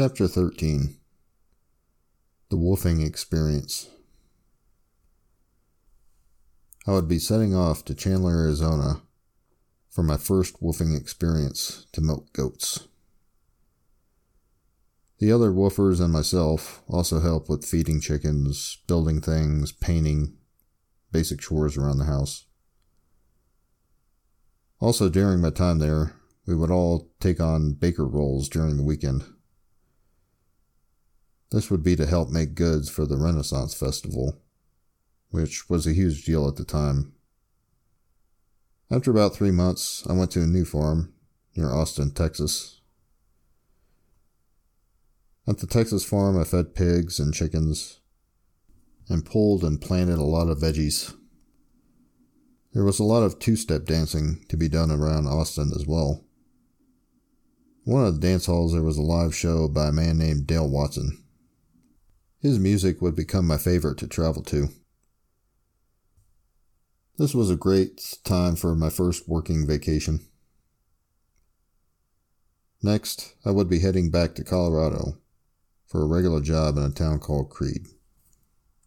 Chapter 13 The Woofing Experience. I would be setting off to Chandler, Arizona for my first woofing experience to milk goats. The other woofers and myself also help with feeding chickens, building things, painting, basic chores around the house. Also, during my time there, we would all take on baker roles during the weekend. This would be to help make goods for the Renaissance Festival, which was a huge deal at the time. After about three months, I went to a new farm near Austin, Texas. At the Texas farm, I fed pigs and chickens and pulled and planted a lot of veggies. There was a lot of two step dancing to be done around Austin as well. One of the dance halls, there was a live show by a man named Dale Watson. His music would become my favorite to travel to. This was a great time for my first working vacation. Next, I would be heading back to Colorado for a regular job in a town called Creede.